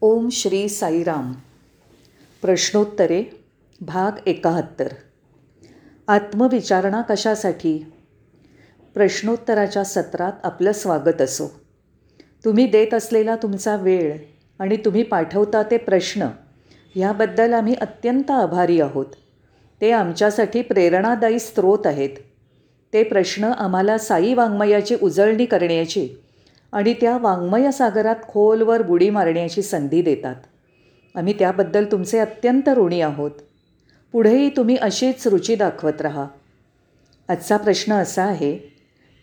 ओम श्री साईराम. प्रश्नोत्तरे भाग एकाहत्तर. आत्मविचारणा कशासाठी? प्रश्नोत्तराच्या सत्रात आपलं स्वागत असो. तुम्ही देत असलेला तुमचा वेळ आणि तुम्ही पाठवता ते प्रश्न ह्याबद्दल आम्ही अत्यंत आभारी आहोत. ते आमच्यासाठी प्रेरणादायी स्रोत आहेत. ते प्रश्न आम्हाला साई वाङ्मयाची उजळणी करण्याची आणि त्या वाङ्मय सागरात खोलवर बुडी मारण्याची संधी देतात. आम्ही त्याबद्दल तुमचे अत्यंत ऋणी आहोत. पुढेही तुम्ही अशीच रुची दाखवत राहा. आजचा प्रश्न असा आहे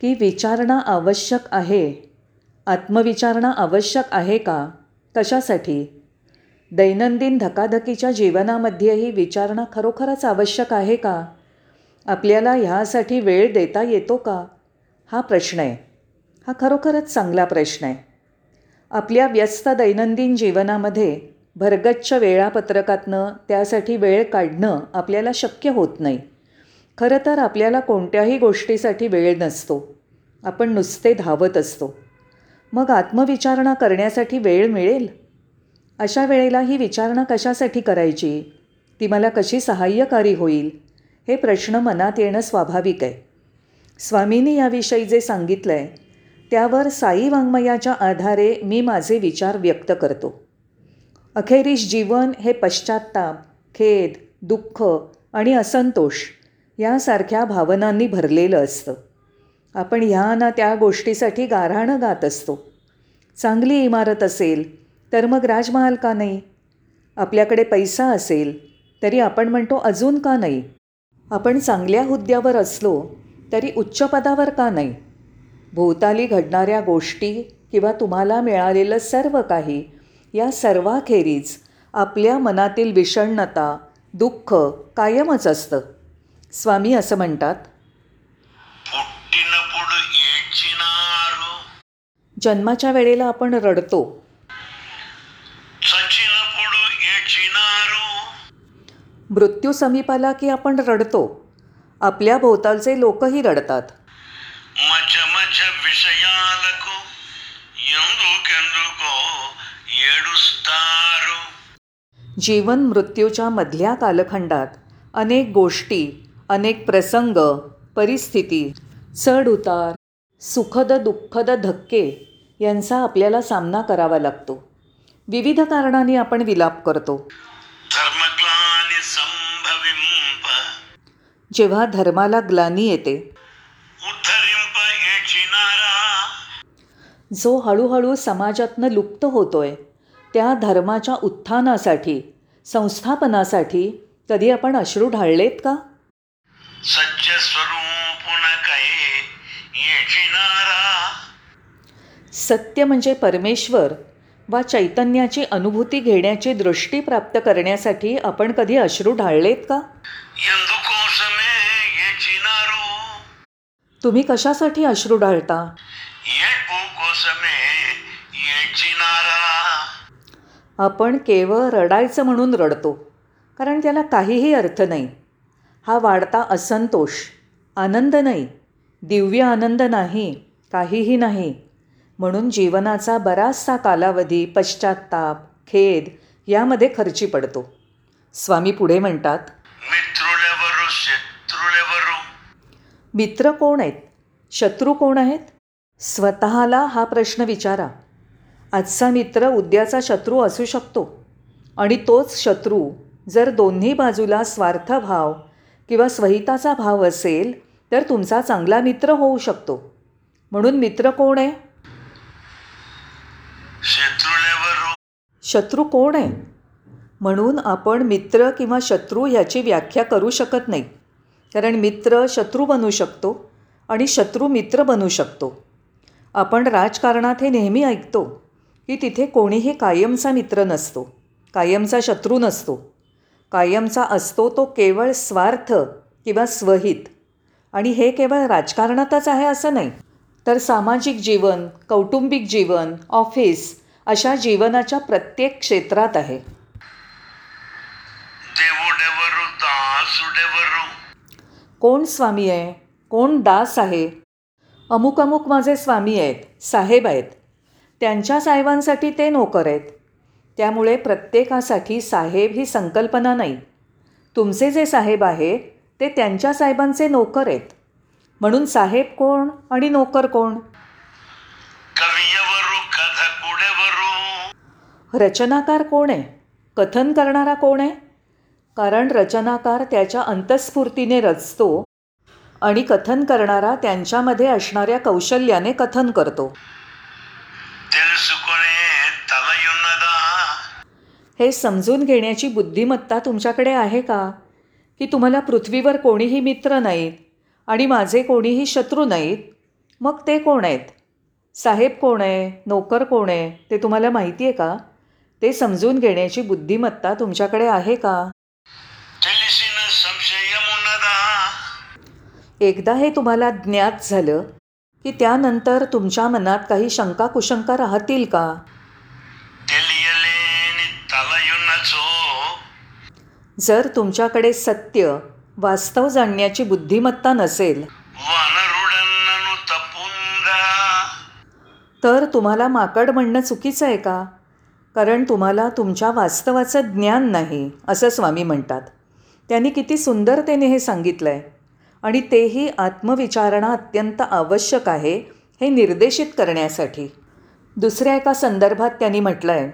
की विचारणा आवश्यक आहे? आत्मविचारणा आवश्यक आहे का? कशासाठी? दैनंदिन धकाधकीच्या जीवनामध्येही विचारणा खरोखरच आवश्यक आहे का? आपल्याला ह्यासाठी वेळ देता येतो का? हा प्रश्न आहे. हा खरोखरच चांगला प्रश्न आहे. आपल्या व्यस्त दैनंदिन जीवनामध्ये भरगच्छ वेळापत्रकातनं त्यासाठी वेळ काढणं आपल्याला शक्य होत नाही. खरं तर आपल्याला कोणत्याही गोष्टीसाठी वेळ नसतो. आपण नुसते धावत असतो. मग आत्मविचारणा करण्यासाठी वेळ मिळेल? अशा वेळेला ही विचारणा कशासाठी करायची? ती मला कशी सहाय्यकारी होईल? हे प्रश्न मनात येणं स्वाभाविक आहे. स्वामींनी याविषयी जे सांगितलं आहे त्यावर साई वाङ्मयाच्या आधारे मी माझे विचार व्यक्त करतो. अखेरीस जीवन हे पश्चात्ताप खेद दुःख आणि असंतोष यासारख्या भावनांनी भरलेलं असतं. आपण ह्या ना त्या गोष्टीसाठी गाऱ्हाणं गात असतो. चांगली इमारत असेल तर मग राजमहाल का नाही? आपल्याकडे पैसा असेल तरी आपण म्हणतो अजून का नाही? आपण चांगल्या हुद्द्यावर असलो तरी उच्च पदावर का नाही? भोवताली घडणाऱ्या गोष्टी किंवा तुम्हाला मिळालेलं सर्व काही या सर्वाखेरीज आपल्या मनातील विषण्णता दुःख कायमच असतं. स्वामी असं म्हणतात जन्माच्या वेळेला आपण रडतो. मृत्यू समीपाला की आपण रडतो? आपल्या भोवतालचे लोकही रडतात. जीवन मृत्यूच्या मधल्या कालखंडात अनेक गोष्टी अनेक प्रसंग परिस्थिती चढउतार सुखद दुःखद धक्के यांचा आपल्याला सामना करावा लागतो. विविध कारणाने आपण विलाप करतो. जेव्हा धर्माला ग्लानी येते जो हळूहळू समाजातनं लुप्त होतोय त्या धर्माच्या उत्थानासाठी संस्थापनासाठी कधी आपण अश्रू ढाळलेत का? सच्च स्वरूप सत्य म्हणजे परमेश्वर वा चैतन्याची अनुभूती घेण्याची दृष्टी प्राप्त करण्यासाठी आपण कधी अश्रू ढाळलेत का? तुम्ही कशासाठी अश्रू ढाळता? आपण केवळ रडायचं म्हणून रडतो कारण त्याला काहीही अर्थ नाही. हा वाढता असंतोष आनंद नाही दिव्य आनंद नाही काहीही नाही. म्हणून जीवनाचा बराचसा कालावधी पश्चात्ताप खेद यामध्ये खर्ची पडतो. स्वामी पुढे म्हणतात मित्र कोण आहेत? शत्रू कोण आहेत? स्वतःला हा प्रश्न विचारा. आजचा मित्र उद्याचा शत्रू असू शकतो. आणि तोच शत्रू जर दोन्ही बाजूला स्वार्थभाव किंवा स्वहिताचा भाव असेल तर तुमचा चांगला मित्र होऊ शकतो. म्हणून मित्र कोण आहे? शत्रू कोण आहे? म्हणून आपण मित्र किंवा शत्रू ह्याची व्याख्या करू शकत नाही. कारण मित्र शत्रू बनू शकतो आणि शत्रू मित्र बनू शकतो. आपण राजकारणात हे नेहमी ऐकतो. की तिथे कोणीही कायमचा मित्र नसतो कायमचा शत्रू नसतो. कायमचा असतो तो केवळ स्वार्थ किंवा स्वहित. आणि हे केवळ राजकारणातच आहे असं नाही. तर सामाजिक जीवन कौटुंबिक जीवन ऑफिस अशा जीवनाच्या प्रत्येक क्षेत्रात आहे. कोण स्वामी आहे? कोण दास आहे? अमुक अमुक माझे स्वामी आहेत साहेब आहेत. त्यांच्या साहेबांसाठी ते नोकर आहेत. त्यामुळे प्रत्येकासाठी साहेब ही संकल्पना नाही. तुमचे जे साहेब आहेत ते त्यांच्या साहेबांचे नोकर आहेत. म्हणून साहेब कोण आणि नोकर कोण? रचनाकार कोण आहे? कथन करणारा कोण आहे? कारण रचनाकार त्याच्या अंतस्फूर्तीने रचतो आणि कथन करणारा त्यांच्यामध्ये असणाऱ्या कौशल्याने कथन करतो. हे समजून घेण्याची बुद्धिमत्ता तुमच्याकडे आहे का? की तुम्हाला पृथ्वीवर कोणीही मित्र नाहीत आणि माझे कोणीही शत्रू नाहीत? मग ते कोण आहेत? साहेब कोण आहे? नोकर कोण आहे? ते तुम्हाला माहिती आहे का? ते समजून घेण्याची बुद्धिमत्ता तुमच्याकडे आहे का? एकदा हे तुम्हाला ज्ञात झालं की त्यानंतर तुमच्या मनात काही शंका कुशंका राहतील का? जर तुमच्याकडे सत्य वास्तव जाणण्याची बुद्धिमत्ता नसेल. तर तुम्हाला माकड म्हणणं चुकीचं आहे का? कारण तुम्हाला तुमच्या वास्तवाचं ज्ञान नाही असं स्वामी म्हणतात. त्यांनी किती सुंदरतेने हे सांगितलं आहे आणि तेही आत्मविचारणा अत्यंत आवश्यक आहे हे निर्देशित करण्यासाठी. दुसऱ्या एका संदर्भात त्यांनी म्हटलं आहे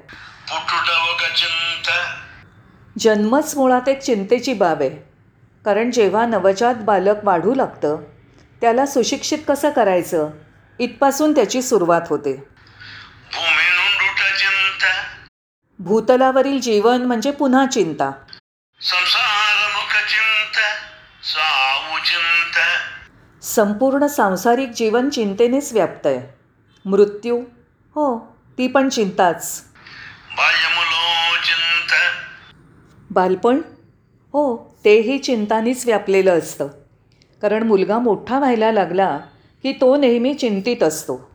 जन्मच मुळात एक चिंतेची बाब आहे कारण जेव्हा नवजात बालक वाढू लागतं त्याला सुशिक्षित कसं करायचं इथपासून त्याची सुरुवात होते. भूतलावरील जीवन म्हणजे पुन्हा चिंता. संपूर्ण सांसारिक जीवन चिंतेनेच व्याप्त आहे. मृत्यू? हो ती पण चिंताच. बालपण? हो तेही चिंतानीच व्यापलेलं असतं. कारण मुलगा मोठा व्हायला लागला की तो नेहमी चिंतित असतो.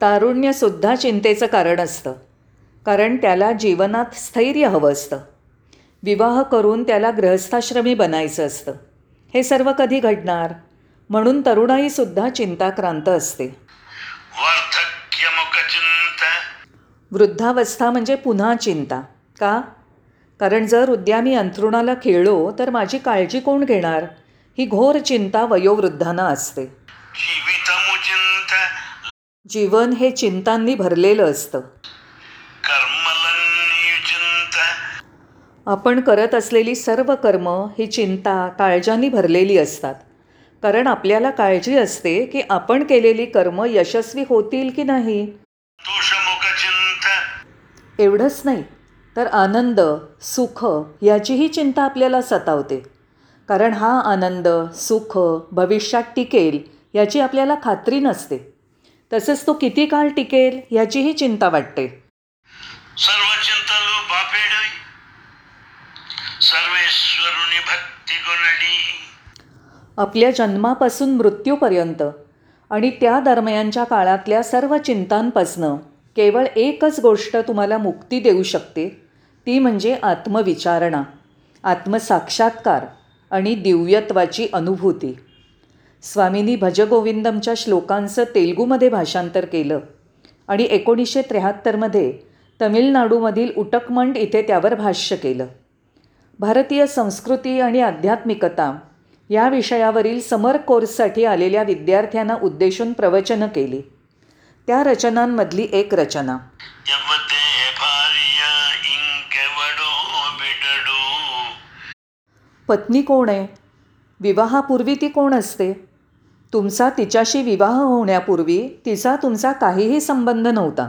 तारुण्यसुद्धा चिंतेचं कारण असतं. कारण त्याला जीवनात स्थैर्य हवं असतं. विवाह करून त्याला ग्रहस्थाश्रमी बनायचं असतं. हे सर्व कधी घडणार? म्हणून तरुणाईसुद्धा चिंताक्रांत असते. वृद्धावस्था म्हणजे पुन्हा चिंता. का? कारण जर उद्या मी अंथरुणाला खेळलो तर माझी काळजी कोण घेणार? ही घोर चिंता वयोवृद्धांना असते. जीवन हे चिंतांनी भरलेलं असतं. आपण करत असलेली सर्व कर्म ही चिंता काळजानी भरलेली असतात. कारण आपल्याला काळजी असते की आपण केलेली कर्म यशस्वी होतील की नाही. एवढंच नाही तर आनंद सुख याचीही चिंता आपल्याला सतावते. कारण हा आनंद सुख भविष्यात टिकेल याची आपल्याला खात्री नसते. तसंच तो किती काळ टिकेल याचीही चिंता वाटते. सर्व सर्वेश्वरुनी भक्ती आपल्या जन्मापासून मृत्यूपर्यंत आणि त्या दरम्यानच्या काळातल्या सर्व चिंतांपासनं केवळ एकच गोष्ट तुम्हाला मुक्ती देऊ शकते ती म्हणजे आत्मविचारणा आत्मसाक्षात्कार आणि दिव्यत्वाची अनुभूती. स्वामींनी भजगोविंदमच्या श्लोकांचं तेलगूमध्ये भाषांतर केलं आणि एकोणीसशे त्र्याहत्तरमध्ये तमिळनाडूमधील उटकमंड इथे त्यावर भाष्य केलं. भारतीय संस्कृती आणि आध्यात्मिकता या विषयावरील समर कोर्ससाठी आलेल्या विद्यार्थ्यांना उद्देशून प्रवचनं केली. त्या रचनांमधली एक रचना. पत्नी कोण आहे? विवाहापूर्वी ती कोण असते? तुमचा तिच्याशी विवाह होण्यापूर्वी तिचा तुमचा काहीही संबंध नव्हता.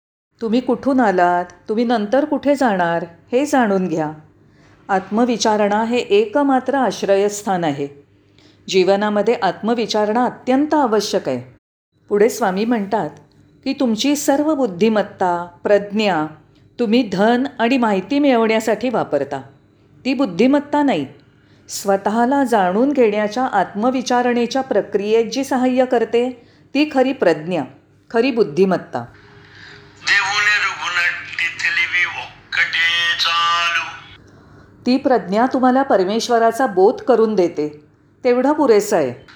तुम्ही कुठून आलात? तुम्ही नंतर कुठे जाणार? हे जाणून घ्या. आत्मविचारणा हे एकमात्र आश्रयस्थान आहे. जीवनामध्ये आत्मविचारणा अत्यंत आवश्यक आहे. पुढे स्वामी म्हणतात की तुमची सर्व बुद्धिमत्ता प्रज्ञा तुम्ही धन आणि माहिती मिळवण्यासाठी वापरता. ती बुद्धिमत्ता नाही. स्वतःला जाणून घेण्याच्या आत्मविचारणेच्या प्रक्रियेत जी सहाय्य करते ती खरी प्रज्ञा खरी बुद्धिमत्ता. ती प्रज्ञा तुम्हाला परमेश्वराचा बोध करून देते. तेवढं पुरेसं आहे.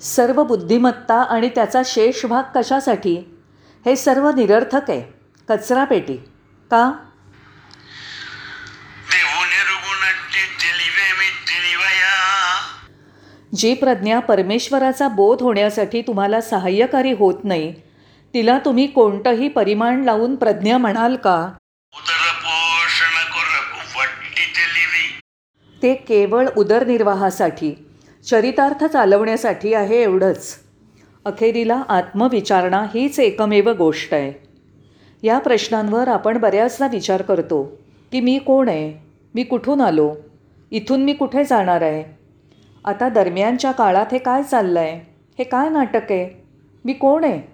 सर्व बुद्धिमत्ता आणि त्याचा शेष भाग कशासाठी? हे सर्व निरर्थक आहे. कचरा पेटी. का? जी प्रज्ञा परमेश्वराचा बोध होण्यासाठी तुम्हाला सहाय्यकारी होत नाही तिला तुम्ही कोणतंही परिमाण लावून प्रज्ञा म्हणाल का? ते केवळ उदरनिर्वाहासाठी चरितार्थ चालवण्यासाठी आहे एवढंच. अखेरीला आत्मविचारणा हीच एकमेव गोष्ट आहे. या प्रश्नांवर आपण बऱ्याचदा विचार करतो की मी कोण आहे? मी कुठून आलो? इथून मी कुठे जाणार आहे? आता दरम्यानच्या काळात हे काय चाललं आहे हे काय नाटक आहे? मी कोण आहे?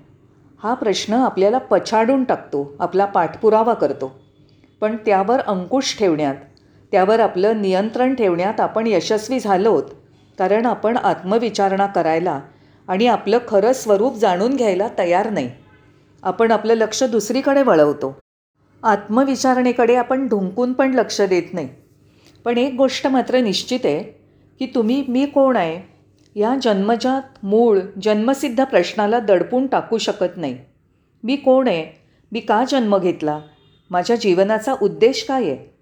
हा प्रश्न आपल्याला पछाडून टाकतो आपला पाठपुरावा करतो. पण त्यावर अंकुश ठेवण्यात त्यावर आपलं नियंत्रण ठेवण्यात आपण यशस्वी झालोत कारण आपण आत्मविचारणा करायला आणि आपलं खरं स्वरूप जाणून घ्यायला तयार नाही. आपण आपलं लक्ष दुसरीकडे वळवतो. आत्मविचारणेकडे आपण ढुंकून पण लक्ष देत नाही. पण एक गोष्ट मात्र निश्चित आहे की तुम्ही मी कोण आहे या जन्मजात मूळ जन्मसिद्ध प्रश्नाला दडपून टाकू शकत नाही. मी कोण आहे? मी का जन्म घेतला? माझ्या जीवनाचा उद्देश काय आहे?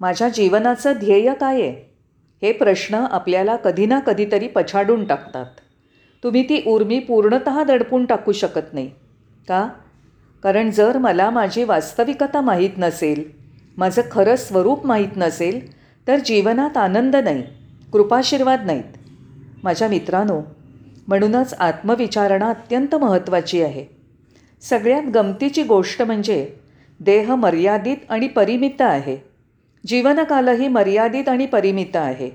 माझ्या जीवनाचं ध्येय काय आहे? हे प्रश्न आपल्याला कधी ना कधीतरी पछाडून टाकतात. तुम्ही ती उर्मी पूर्णत दडपून टाकू शकत नाही. का? कारण जर मला माझी वास्तविकता माहीत नसेल माझं खरं स्वरूप माहीत नसेल तर जीवनात आनंद नाही कृपाशीर्वाद नाहीत. माझ्या मित्रांनो म्हणूनच आत्मविचारणा अत्यंत महत्त्वाची आहे. सगळ्यात गमतीची गोष्ट म्हणजे देह मर्यादित आणि परिमित आहे. जीवनकालही मर्यादित आणि परिमित आहे.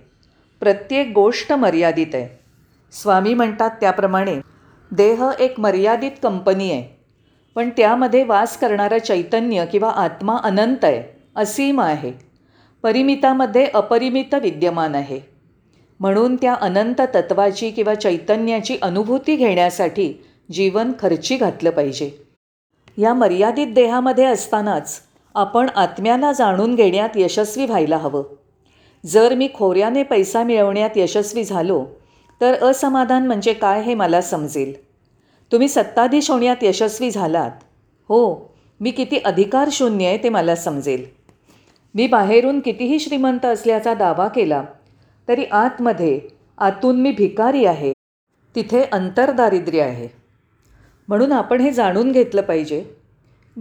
प्रत्येक गोष्ट मर्यादित आहे. स्वामी म्हणतात त्याप्रमाणे देह एक मर्यादित कंपनी आहे. पण त्यामध्ये वास करणारं चैतन्य किंवा आत्मा अनंत आहे असीम आहे. परिमितामध्ये अपरिमित विद्यमान आहे. म्हणून त्या अनंत तत्वाची किंवा चैतन्याची अनुभूती घेण्यासाठी जीवन खर्ची घातलं पाहिजे. या मर्यादित देहामध्ये असतानाच आपण आत्म्याला जाणून घेण्यात यशस्वी व्हायला हवं. जर मी खोऱ्याने पैसा मिळवण्यात यशस्वी झालो तर असमाधान म्हणजे काय हे मला समजेल. तुम्ही सत्ताधीश होण्यात यशस्वी झालात. हो मी किती अधिकार शून्य आहे ते मला समजेल. मी बाहेरून कितीही श्रीमंत असल्याचा दावा केला तरी आतमध्ये आतून मी भिकारी आहे. तिथे अंतरदारिद्र्य आहे. म्हणून आपण हे जाणून घेतलं पाहिजे.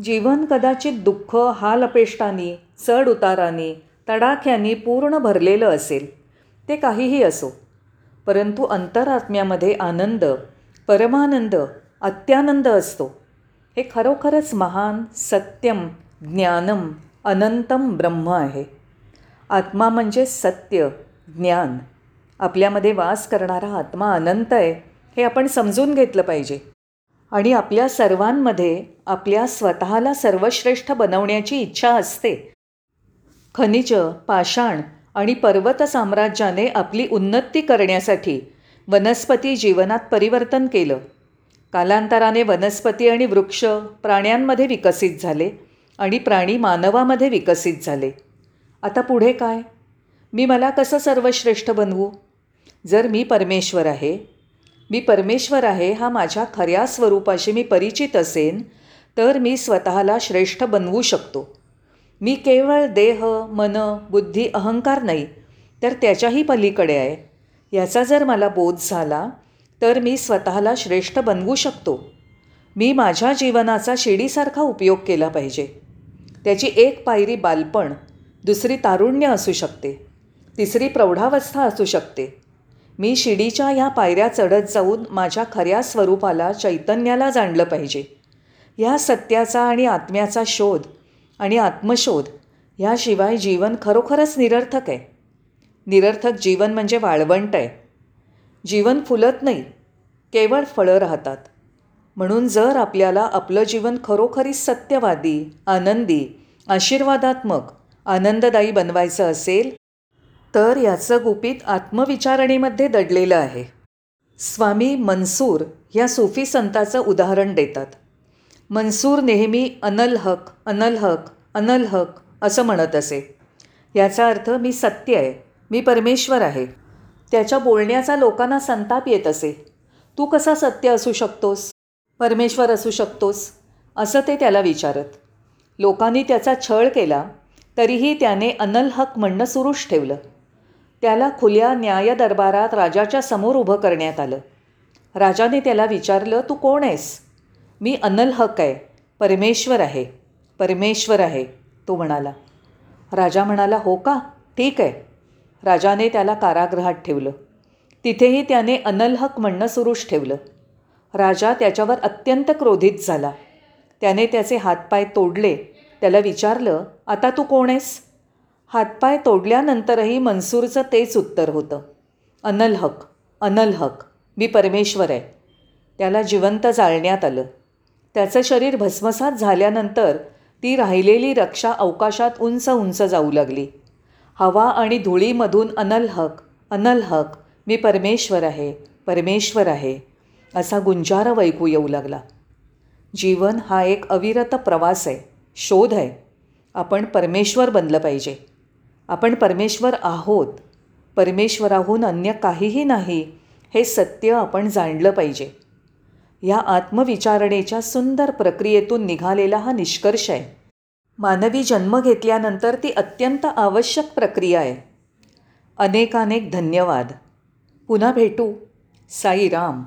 जीवन कदाचित दुःख हालअपेष्टानी चढ उतारानी तडाख्यांनी पूर्ण भरलेलं असेल. ते काहीही असो. परंतु अंतरात्म्यामध्ये आनंद परमानंद अत्यानंद असतो. हे खरोखरच महान सत्यम ज्ञानम अनंतम ब्रह्म आहे. आत्मा म्हणजे सत्य. ज्ञान आपल्यामध्ये वास करणारा आत्मा अनंत आहे हे आपण समजून घेतलं पाहिजे. आणि आपल्या सर्वांमध्ये आपल्या स्वतःला सर्वश्रेष्ठ बनवण्याची इच्छा असते. खनिज पाषाण आणि पर्वत साम्राज्याने आपली उन्नती करण्यासाठी वनस्पती जीवनात परिवर्तन केलं. कालांतराने वनस्पती आणि वृक्ष प्राण्यांमध्ये विकसित झाले आणि प्राणी मानवामध्ये विकसित झाले. आता पुढे काय? मी मला कसं सर्वश्रेष्ठ बनवू? जर मी परमेश्वर आहे मी परमेश्वर आहे हा माझ्या खऱ्या स्वरूपाशी मी परिचित असेन तर मी स्वतःला श्रेष्ठ बनवू शकतो. मी केवळ देह मन बुद्धी अहंकार नाही तर त्याच्याही पलीकडे आहे. याचा जर मला बोध झाला तर मी स्वतःला श्रेष्ठ बनवू शकतो. मी माझ्या जीवनाचा शिडीसारखा उपयोग केला पाहिजे. त्याची एक पायरी बालपण दुसरी तारुण्य असू शकते. तिसरी प्रौढावस्था असू शकते. मी शिडीच्या ह्या पायऱ्या चढत जाऊन माझ्या खऱ्या स्वरूपाला चैतन्याला जाणलं पाहिजे. ह्या सत्याचा आणि आत्म्याचा शोध आणि आत्मशोध ह्याशिवाय जीवन खरोखरच निरर्थक आहे. निरर्थक जीवन म्हणजे वाळवंट आहे. जीवन फुलत नाही केवळ फळं राहतात. म्हणून जर आपल्याला आपलं जीवन खरोखरी सत्यवादी आनंदी आशीर्वादात्मक आनंददायी बनवायचं असेल तर याचं गुपित आत्मविचारणीमध्ये दडलेलं आहे. स्वामी मनसूर ह्या सुफी संताचं उदाहरण देतात. मनसूर नेहमी अनल हक अनल हक अनल हक असं म्हणत असे. याचा अर्थ मी सत्य आहे मी परमेश्वर आहे. त्याच्या बोलण्याचा लोकांना संताप येत असे. तू कसा सत्य असू शकतोस? परमेश्वर असू शकतोस? असं ते त्याला विचारत. लोकांनी त्याचा छळ केला तरीही त्याने अनल हक म्हणणं सुरूच ठेवलं. त्याला खुल्या न्याय दरबारात राजाच्या समोर उभं करण्यात आलं. राजाने त्याला विचारलं तू कोण आहेस? मी अनल हक आहे. परमेश्वर आहे. परमेश्वर आहे. तो म्हणाला. राजा म्हणाला हो का? ठीक आहे. राजाने त्याला कारागृहात ठेवलं. तिथेही त्याने अनल हक म्हणणं सुरूच ठेवलं. राजा त्याच्यावर अत्यंत क्रोधित झाला. त्याने त्याचे हातपाय तोडले. त्याला विचारलं आता तू कोण आहेस? हातपाय तोडल्यानंतरही मन्सूरचं तेच उत्तर होतं. अनल हक अनल हक मी परमेश्वर आहे. त्याला जिवंत जाळण्यात आलं. त्याचं शरीर भस्मसात झाल्यानंतर ती राहिलेली रक्षा अवकाशात उंच उंच जाऊ लागली. हवा आणि धुळीमधून अनल हक अनल हक मी परमेश्वर आहे परमेश्वर आहे असा गुंजार वैकू येऊ लागला. जीवन हा एक अविरत प्रवास आहे शोध आहे. आपण परमेश्वर बनलं पाहिजे. आपण परमेश्वर आहोत. परमेश्वराहून अन्य काहीही नाही हे सत्य आपण जाणलं पाहिजे. या आत्मविचारणेच्या सुंदर प्रक्रियेतून निघालेला हा निष्कर्ष आहे. मानवी जन्म घेतल्यानंतर ती अत्यंत आवश्यक प्रक्रिया आहे. अनेकानेक धन्यवाद. पुन्हा भेटू. साईराम.